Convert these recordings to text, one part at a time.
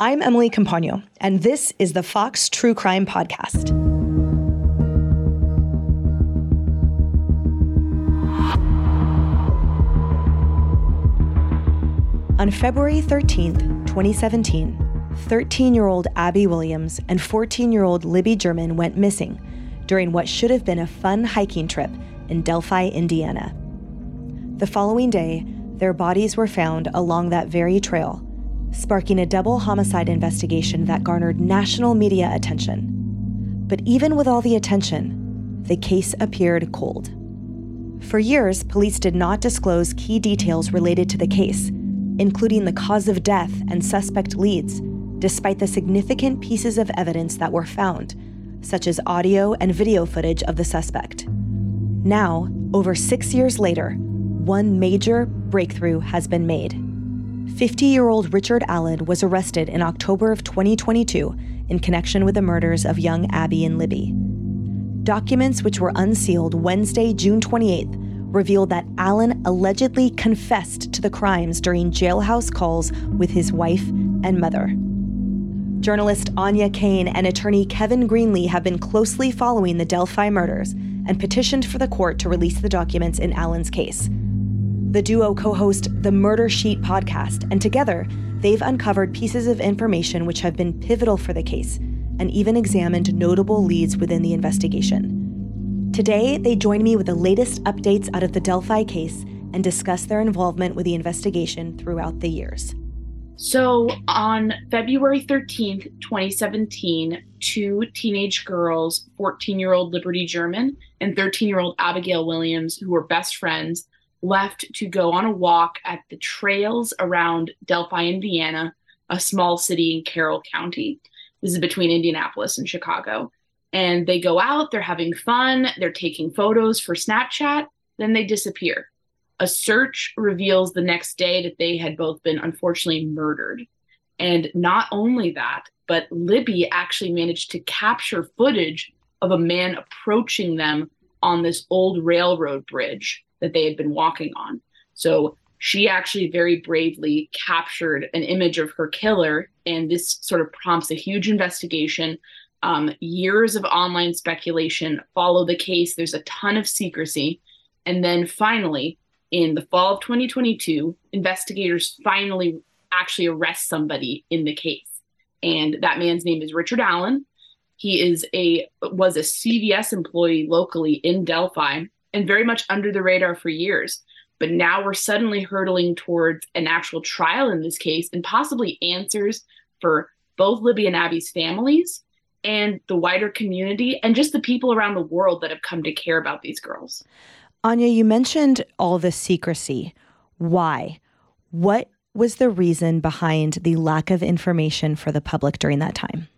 I'm Emily Compagno, and this is the Fox True Crime Podcast. On February 13th, 2017, 13 year old Abby Williams and 14 year old Libby German went missing during what should have been a fun hiking trip in Delphi, Indiana. The following day, their bodies were found along that very trail sparking a double homicide investigation that garnered national media attention. But even with all the attention, the case appeared cold. For years, police did not disclose key details related to the case, including the cause of death and suspect leads, despite the significant pieces of evidence that were found, such as audio and video footage of the suspect. Now, over six years later, one major breakthrough has been made. 50 year old Richard Allen was arrested in October of 2022 in connection with the murders of young Abby and Libby. Documents which were unsealed Wednesday, June 28th, revealed that Allen allegedly confessed to the crimes during jailhouse calls with his wife and mother. Journalist Áine Cain and attorney Kevin Greenlee have been closely following the Delphi murders and petitioned for the court to release the documents in Allen's case. The duo co host the Murder Sheet podcast, and together, they've uncovered pieces of information which have been pivotal for the case and even examined notable leads within the investigation. Today, they join me with the latest updates out of the Delphi case and discuss their involvement with the investigation throughout the years. So, on February 13th, 2017, two teenage girls, 14 year old Liberty German and 13 year old Abigail Williams, who were best friends, left to go on a walk at the trails around Delphi, Indiana, a small city in Carroll County. This is between Indianapolis and Chicago. And they go out, they're having fun, they're taking photos for Snapchat, then they disappear. A search reveals the next day that they had both been unfortunately murdered. And not only that, but Libby actually managed to capture footage of a man approaching them on this old railroad bridge that they had been walking on. So she actually very bravely captured an image of her killer, and this sort of prompts a huge investigation. Um, years of online speculation follow the case. There's a ton of secrecy. And then finally, in the fall of 2022, investigators finally actually arrest somebody in the case. And that man's name is Richard Allen. He is a was a CVS employee locally in Delphi and very much under the radar for years. But now we're suddenly hurtling towards an actual trial in this case and possibly answers for both Libby and Abby's families and the wider community and just the people around the world that have come to care about these girls. Áine, you mentioned all the secrecy. Why? What was the reason behind the lack of information for the public during that time?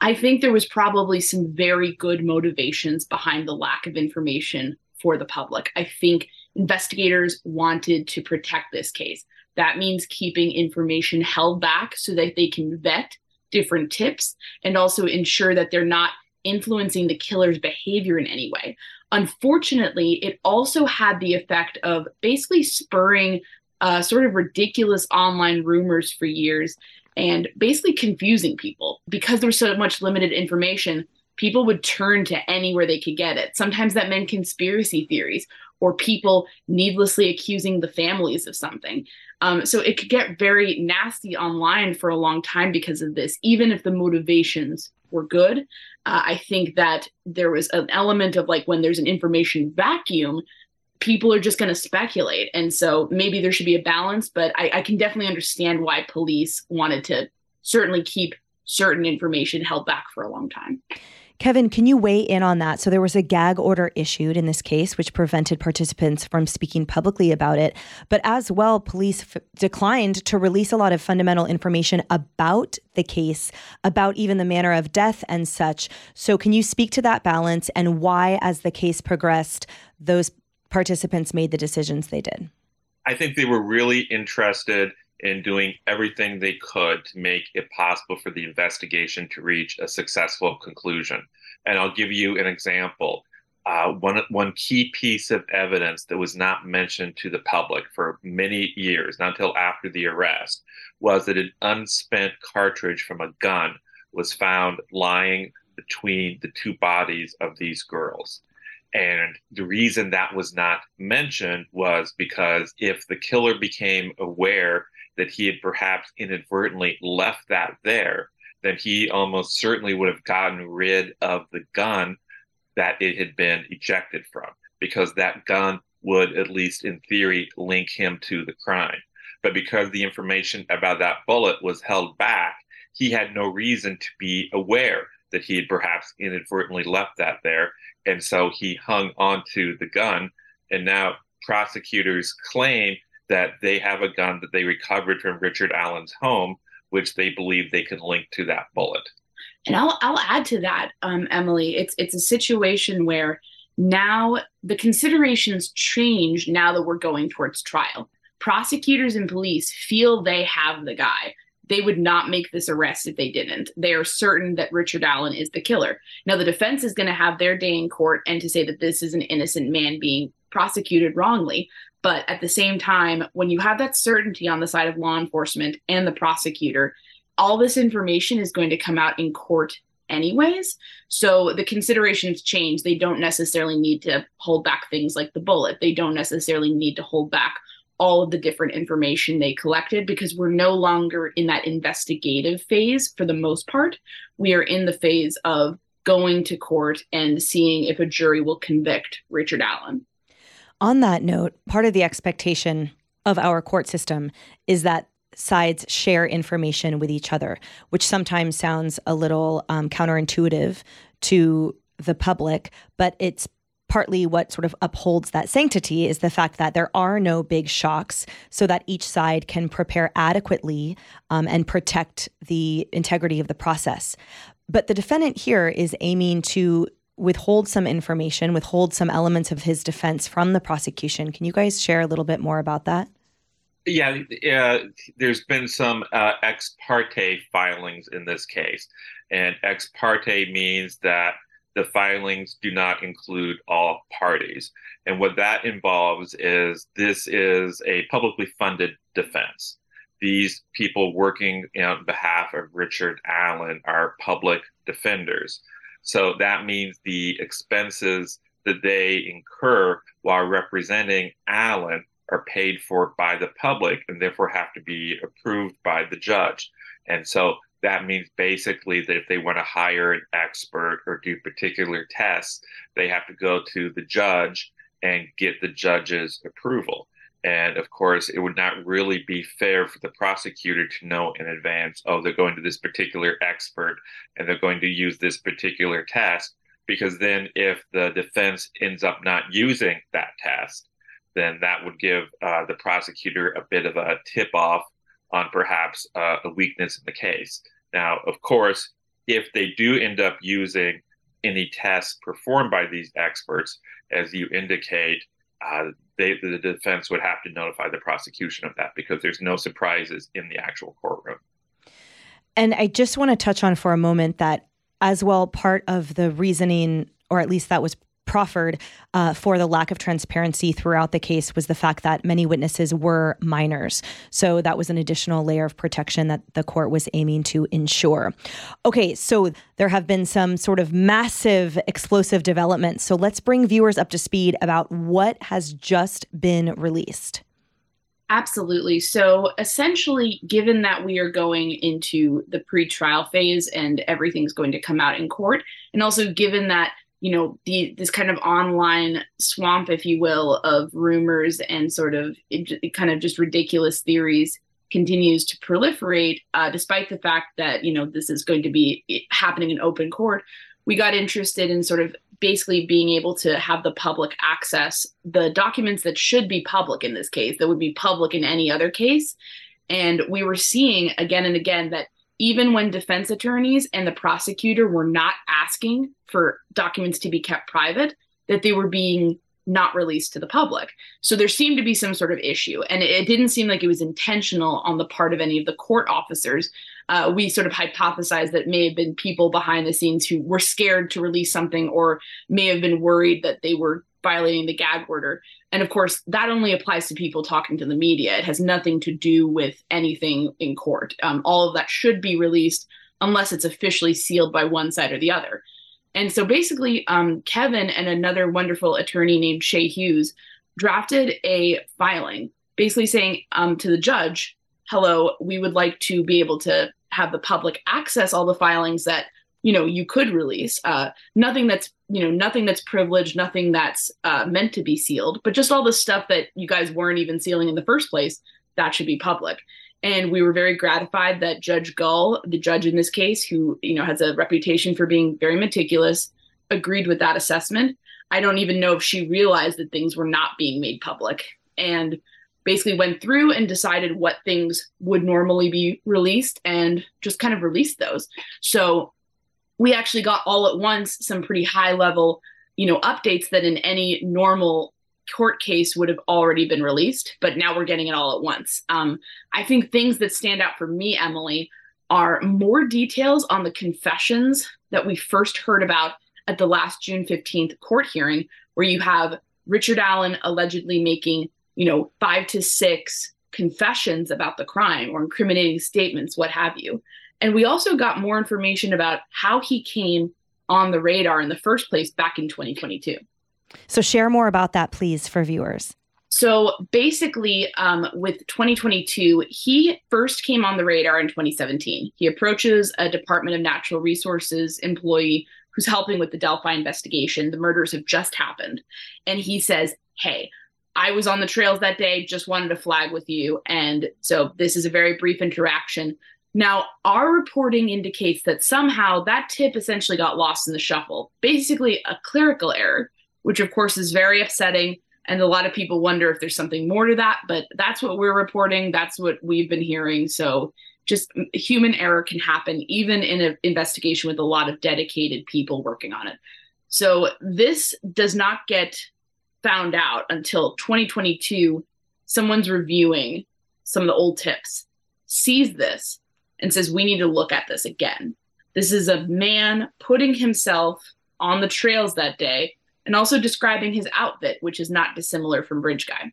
I think there was probably some very good motivations behind the lack of information for the public. I think investigators wanted to protect this case. That means keeping information held back so that they can vet different tips and also ensure that they're not influencing the killer's behavior in any way. Unfortunately, it also had the effect of basically spurring uh, sort of ridiculous online rumors for years and basically confusing people. Because there was so much limited information people would turn to anywhere they could get it. Sometimes that meant conspiracy theories or people needlessly accusing the families of something. Um, so it could get very nasty online for a long time because of this even if the motivations were good. Uh, i think that there was an element of like when there's an information vacuum people are just going to speculate. And so maybe there should be a balance, but I, I, can definitely understand why police wanted to certainly keep certain information held back for a long time. Kevin, can you weigh in on that? So there was a gag order issued in this case, which prevented participants from speaking publicly about it. But as well, police f- declined to release a lot of fundamental information about the case, about even the manner of death and such. So can you speak to that balance and why, as the case progressed, those participants made the decisions they did? I think they were really interested in doing everything they could to make it possible for the investigation to reach a successful conclusion. And I'll give you an example. Uh, one, one key piece of evidence that was not mentioned to the public for many years, not until after the arrest, was that an unspent cartridge from a gun was found lying between the two bodies of these girls. And the reason that was not mentioned was because if the killer became aware that he had perhaps inadvertently left that there, then he almost certainly would have gotten rid of the gun that it had been ejected from, because that gun would, at least in theory, link him to the crime. But because the information about that bullet was held back, he had no reason to be aware that he had perhaps inadvertently left that there. And so he hung onto the gun. And now prosecutors claim that they have a gun that they recovered from Richard Allen's home, which they believe they can link to that bullet. And I'll I'll add to that, um, Emily. It's it's a situation where now the considerations change now that we're going towards trial. Prosecutors and police feel they have the guy. They would not make this arrest if they didn't. They are certain that Richard Allen is the killer. Now, the defense is going to have their day in court and to say that this is an innocent man being prosecuted wrongly. But at the same time, when you have that certainty on the side of law enforcement and the prosecutor, all this information is going to come out in court anyways. So the considerations change. They don't necessarily need to hold back things like the bullet. They don't necessarily need to hold back all of the different information they collected because we're no longer in that investigative phase for the most part. We are in the phase of going to court and seeing if a jury will convict Richard Allen. On that note, part of the expectation of our court system is that sides share information with each other, which sometimes sounds a little um, counterintuitive to the public, but it's partly what sort of upholds that sanctity is the fact that there are no big shocks so that each side can prepare adequately um, and protect the integrity of the process. But the defendant here is aiming to withhold some information, withhold some elements of his defense from the prosecution. Can you guys share a little bit more about that? Yeah, uh, there's been some uh, ex parte filings in this case. And ex parte means that the filings do not include all parties. And what that involves is this is a publicly funded defense. These people working on behalf of Richard Allen are public defenders. So that means the expenses that they incur while representing Allen are paid for by the public and therefore have to be approved by the judge. And so that means basically that if they want to hire an expert or do particular tests, they have to go to the judge and get the judge's approval. And of course, it would not really be fair for the prosecutor to know in advance, oh, they're going to this particular expert and they're going to use this particular test. Because then, if the defense ends up not using that test, then that would give uh, the prosecutor a bit of a tip off on perhaps uh, a weakness in the case. Now, of course, if they do end up using any tests performed by these experts, as you indicate, uh, they, the defense would have to notify the prosecution of that because there's no surprises in the actual courtroom. And I just want to touch on for a moment that, as well, part of the reasoning, or at least that was proffered uh, for the lack of transparency throughout the case was the fact that many witnesses were minors. So that was an additional layer of protection that the court was aiming to ensure. Okay, so there have been some sort of massive explosive developments. So let's bring viewers up to speed about what has just been released. Absolutely. So essentially, given that we are going into the pre-trial phase and everything's going to come out in court, and also given that you know the this kind of online swamp if you will of rumors and sort of it, kind of just ridiculous theories continues to proliferate uh, despite the fact that you know this is going to be happening in open court we got interested in sort of basically being able to have the public access the documents that should be public in this case, that would be public in any other case. And we were seeing again and again that even when defense attorneys and the prosecutor were not asking for documents to be kept private, that they were being not released to the public. So there seemed to be some sort of issue, and it, didn't seem like it was intentional on the part of any of the court officers. Uh, we sort of hypothesized that may have been people behind the scenes who were scared to release something or may have been worried that they were violating the gag order. And of course, that only applies to people talking to the media. It has nothing to do with anything in court. Um, all of that should be released unless it's officially sealed by one side or the other. And so basically, um, Kevin and another wonderful attorney named Shay Hughes drafted a filing basically saying um, to the judge, hello, we would like to be able to have the public access all the filings that you know you could release uh, nothing that's you know nothing that's privileged nothing that's uh, meant to be sealed but just all the stuff that you guys weren't even sealing in the first place that should be public and we were very gratified that Judge Gull, the judge in this case, who you know has a reputation for being very meticulous, agreed with that assessment. I don't even know if she realized that things were not being made public, and basically went through and decided what things would normally be released and just kind of released those. So we actually got all at once some pretty high level, you know, updates that in any normal court case would have already been released, but now we're getting it all at once. Um, I think things that stand out for me, Emily, are more details on the confessions that we first heard about at the last June 15th court hearing, where you have Richard Allen allegedly making, you know, five to six confessions about the crime or incriminating statements, what have you. And we also got more information about how he came on the radar in the first place back in 2022. So, share more about that, please, for viewers. So basically, um, with 2022, he first came on the radar in 2017. He approaches a Department of Natural Resources employee who's helping with the Delphi investigation. The murders have just happened. And he says, Hey, I was on the trails that day, just wanted to flag with you. And so this is a very brief interaction. Now, our reporting indicates that somehow that tip essentially got lost in the shuffle, basically a clerical error which of course is very upsetting. And a lot of people wonder if there's something more to that, but that's what we're reporting. That's what we've been hearing. So just human error can happen even in an investigation with a lot of dedicated people working on it. So this does not get found out until 2022. Someone's reviewing some of the old tips, sees this, and says, We need to look at this again. This is a man putting himself on the trails that day and also describing his outfit, which is not dissimilar from Bridge Guy.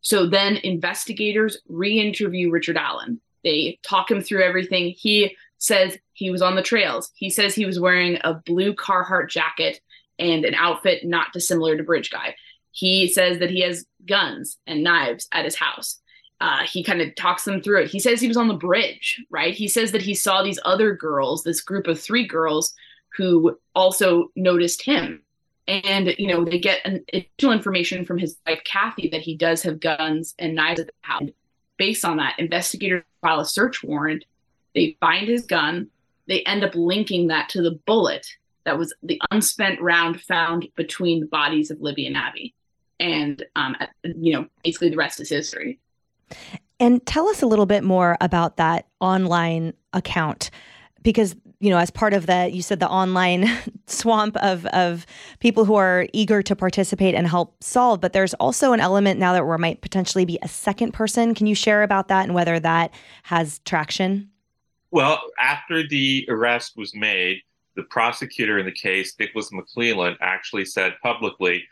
So then investigators re interview Richard Allen. They talk him through everything. He says he was on the trails. He says he was wearing a blue Carhartt jacket and an outfit not dissimilar to Bridge Guy. He says that he has guns and knives at his house. Uh, he kind of talks them through it. He says he was on the bridge, right? He says that he saw these other girls, this group of three girls who also noticed him. And you know they get an additional information from his wife kathy that he does have guns and knives at the house. Based on that investigators file a search warrant. They find his gun. They end up linking that to the bullet that was the unspent round found between the bodies of libby and abby. And um, you know basically the rest is history and tell us a little bit more about that online account because you know, as part of the, you said the online swamp of, of people who are eager to participate and help solve, but there's also an element now that there might potentially be a second person. Can you share about that and whether that has traction? Well, after the arrest was made, the prosecutor in the case, Nicholas McLeland, actually said publicly,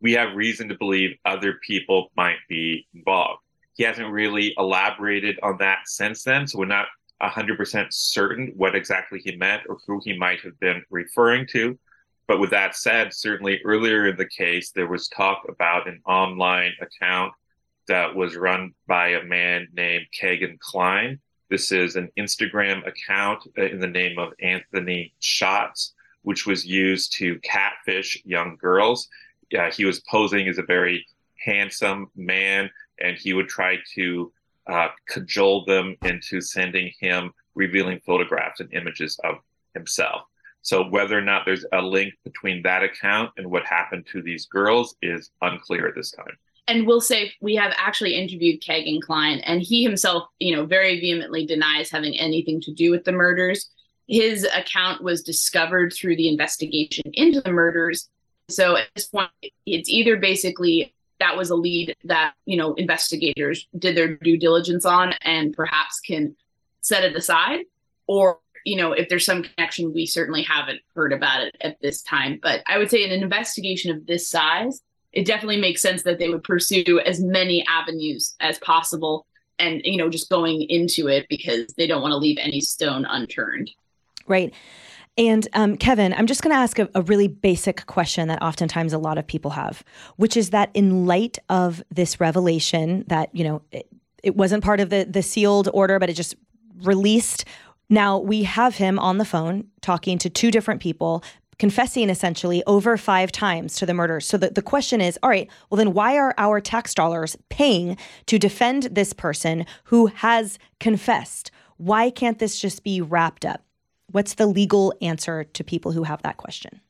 we have reason to believe other people might be involved. He hasn't really elaborated on that since then, so we're not 100% certain what exactly he meant or who he might have been referring to. But with that said, certainly earlier in the case, there was talk about an online account that was run by a man named Kegan Kline. This is an Instagram account in the name of Anthony Shots, which was used to catfish young girls. Uh, he was posing as a very handsome man, and he would try to uh, cajole them into sending him revealing photographs and images of himself. So whether or not there's a link between that account and what happened to these girls is unclear at this time. And we'll say we have actually interviewed Kegan Kline, and he himself, you know, very vehemently denies having anything to do with the murders. His account was discovered through the investigation into the murders. So at this point, it's either basically that was a lead that you know investigators did their due diligence on and perhaps can set it aside. Or you know if there's some connection we certainly haven't heard about it at this time. But i would say in an investigation of this size it definitely makes sense that they would pursue as many avenues as possible and you know just going into it because they don't want to leave any stone unturned. Right and um, Kevin, I'm just going to ask a, a, really basic question that oftentimes a lot of people have, which is that in light of this revelation that you know it, it wasn't part of the the sealed order, but it just released. Now we have him on the phone talking to two different people, confessing essentially over five times to the murder. So the, the question is, all right, well then why are our tax dollars paying to defend this person who has confessed? Why can't this just be wrapped up? What's the legal answer to people who have that question?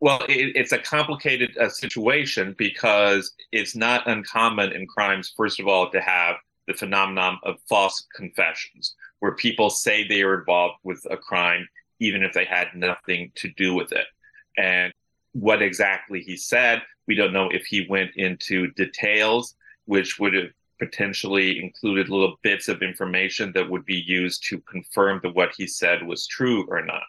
Well, it, it's a complicated uh, situation because it's not uncommon in crimes, first of all, to have the phenomenon of false confessions, where people say they are involved with a crime even if they had nothing to do with it. And what exactly he said, we don't know if he went into details, which would have potentially included little bits of information that would be used to confirm that what he said was true or not.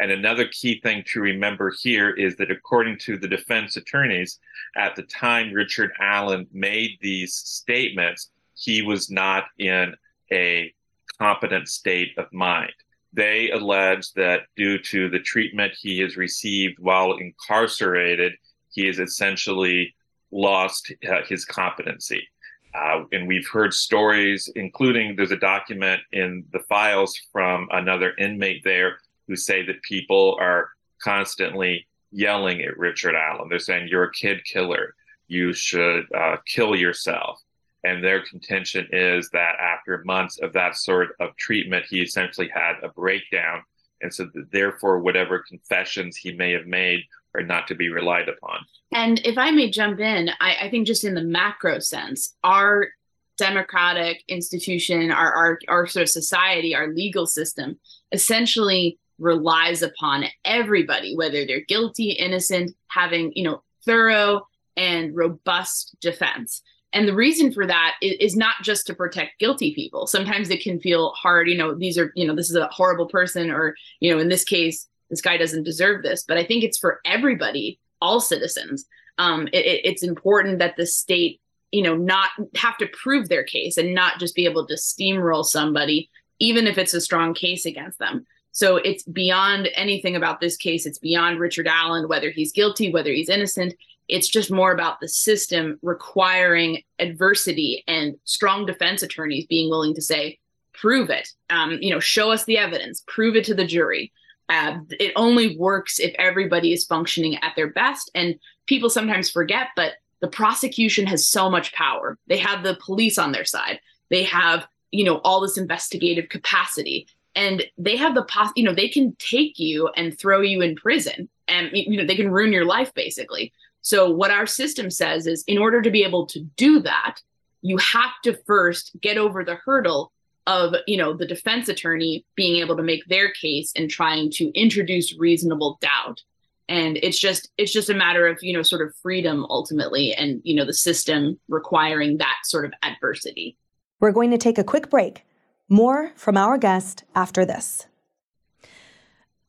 And another key thing to remember here is that according to the defense attorneys, at the time Richard Allen made these statements, he was not in a competent state of mind. They allege that due to the treatment he has received while incarcerated, he has essentially lost uh, his competency. Uh, and we've heard stories, including there's a document in the files from another inmate there who say that people are constantly yelling at Richard Allen. They're saying, You're a kid killer. You should uh, kill yourself. And their contention is that after months of that sort of treatment, he essentially had a breakdown. And so, therefore, whatever confessions he may have made are not to be relied upon. And if I may jump in, I, I think just in the macro sense, our democratic institution, our, our our sort of society, our legal system, essentially relies upon everybody, whether they're guilty, innocent, having you know thorough and robust defense. And the reason for that is, is, not just to protect guilty people. Sometimes it can feel hard, you know, these are, you know, this is a horrible person, or, you know, in this case, this guy doesn't deserve this. But I think it's for everybody all citizens. Um, it, it's important that the state, you know, not have to prove their case and not just be able to steamroll somebody, even if it's a strong case against them. So it's beyond anything about this case. It's beyond Richard Allen, whether he's guilty, whether he's innocent. It's just more about the system requiring adversity and strong defense attorneys being willing to say, prove it. Um, you know, show us the evidence, prove it to the jury. Uh, it only works if everybody is functioning at their best. And people sometimes forget, but the prosecution has so much power. They have the police on their side. They have, you know, all this investigative capacity. And they have the pos, you know, they can take you and throw you in prison, and you know they can ruin your life basically. So what our system says is, in order to be able to do that, you have to first get over the hurdle of you know the defense attorney being able to make their case and trying to introduce reasonable doubt. And it's just it's just a matter of you know sort of freedom ultimately and you know the system requiring that sort of adversity. We're going to take a quick break. More from our guest after this.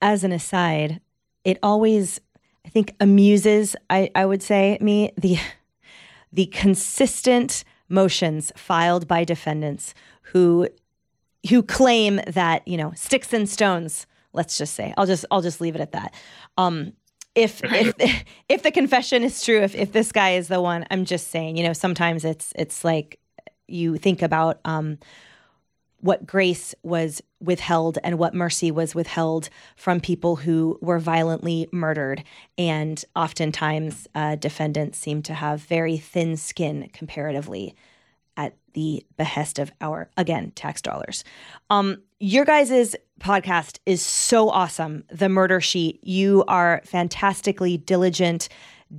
As an aside it always i think amuses i, I would say me the the consistent motions filed by defendants who who claim that you know sticks and stones let's just say i'll just i'll just leave it at that um if if if the confession is true if if this guy is the one i'm just saying you know sometimes it's it's like you think about um what grace was withheld and what mercy was withheld from people who were violently murdered. And oftentimes, uh, defendants seem to have very thin skin comparatively at the behest of our, again, tax dollars. Um, your guys' podcast is so awesome. The Murder Sheet. You are fantastically diligent,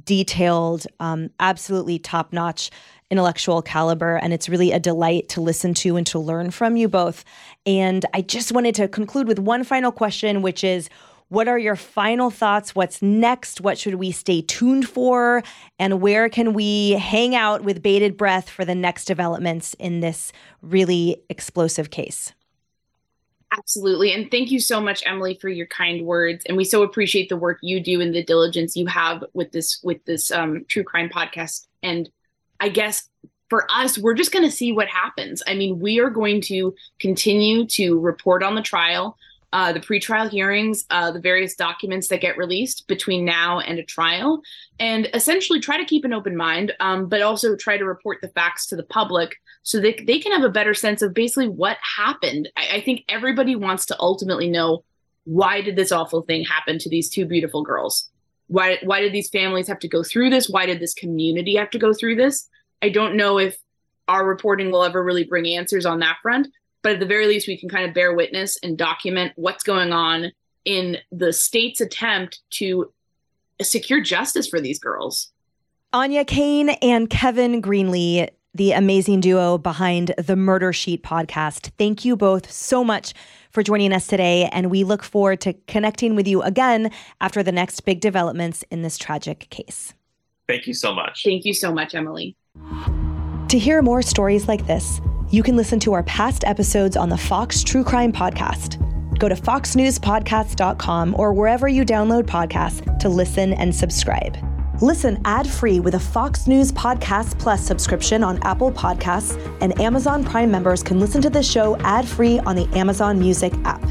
detailed, um, absolutely top notch intellectual caliber. And it's really a delight to listen to and to learn from you both. And I just wanted to conclude with one final question, which is what are your final thoughts? What's next? What should we stay tuned for? And where can we hang out with bated breath for the next developments in this really explosive case? Absolutely. And thank you so much, Emily, for your kind words. And we so appreciate the work you do and the diligence you have with this with this um, true crime podcast. And I guess for us, we're just going to see what happens. I mean, we are going to continue to report on the trial, uh, the pretrial hearings, uh, the various documents that get released between now and a trial, and essentially try to keep an open mind, um, but also try to report the facts to the public so that they can have a better sense of basically what happened. I, I think everybody wants to ultimately know why did this awful thing happen to these two beautiful girls? Why, why did these families have to go through this? Why did this community have to go through this? I don't know if our reporting will ever really bring answers on that front, but at the very least, we can kind of bear witness and document what's going on in the state's attempt to secure justice for these girls. Áine Cain and Kevin Greenlee, the amazing duo behind the Murder Sheet podcast. Thank you both so much for joining us today, and we look forward to connecting with you again after the next big developments in this tragic case. Thank you so much. Thank you so much, Emily. To hear more stories like this, you can listen to our past episodes on the Fox True Crime Podcast. Go to foxnewspodcast.com or wherever you download podcasts to listen and subscribe. Listen ad free with a Fox News Podcast Plus subscription on Apple Podcasts, and Amazon Prime members can listen to the show ad free on the Amazon Music app.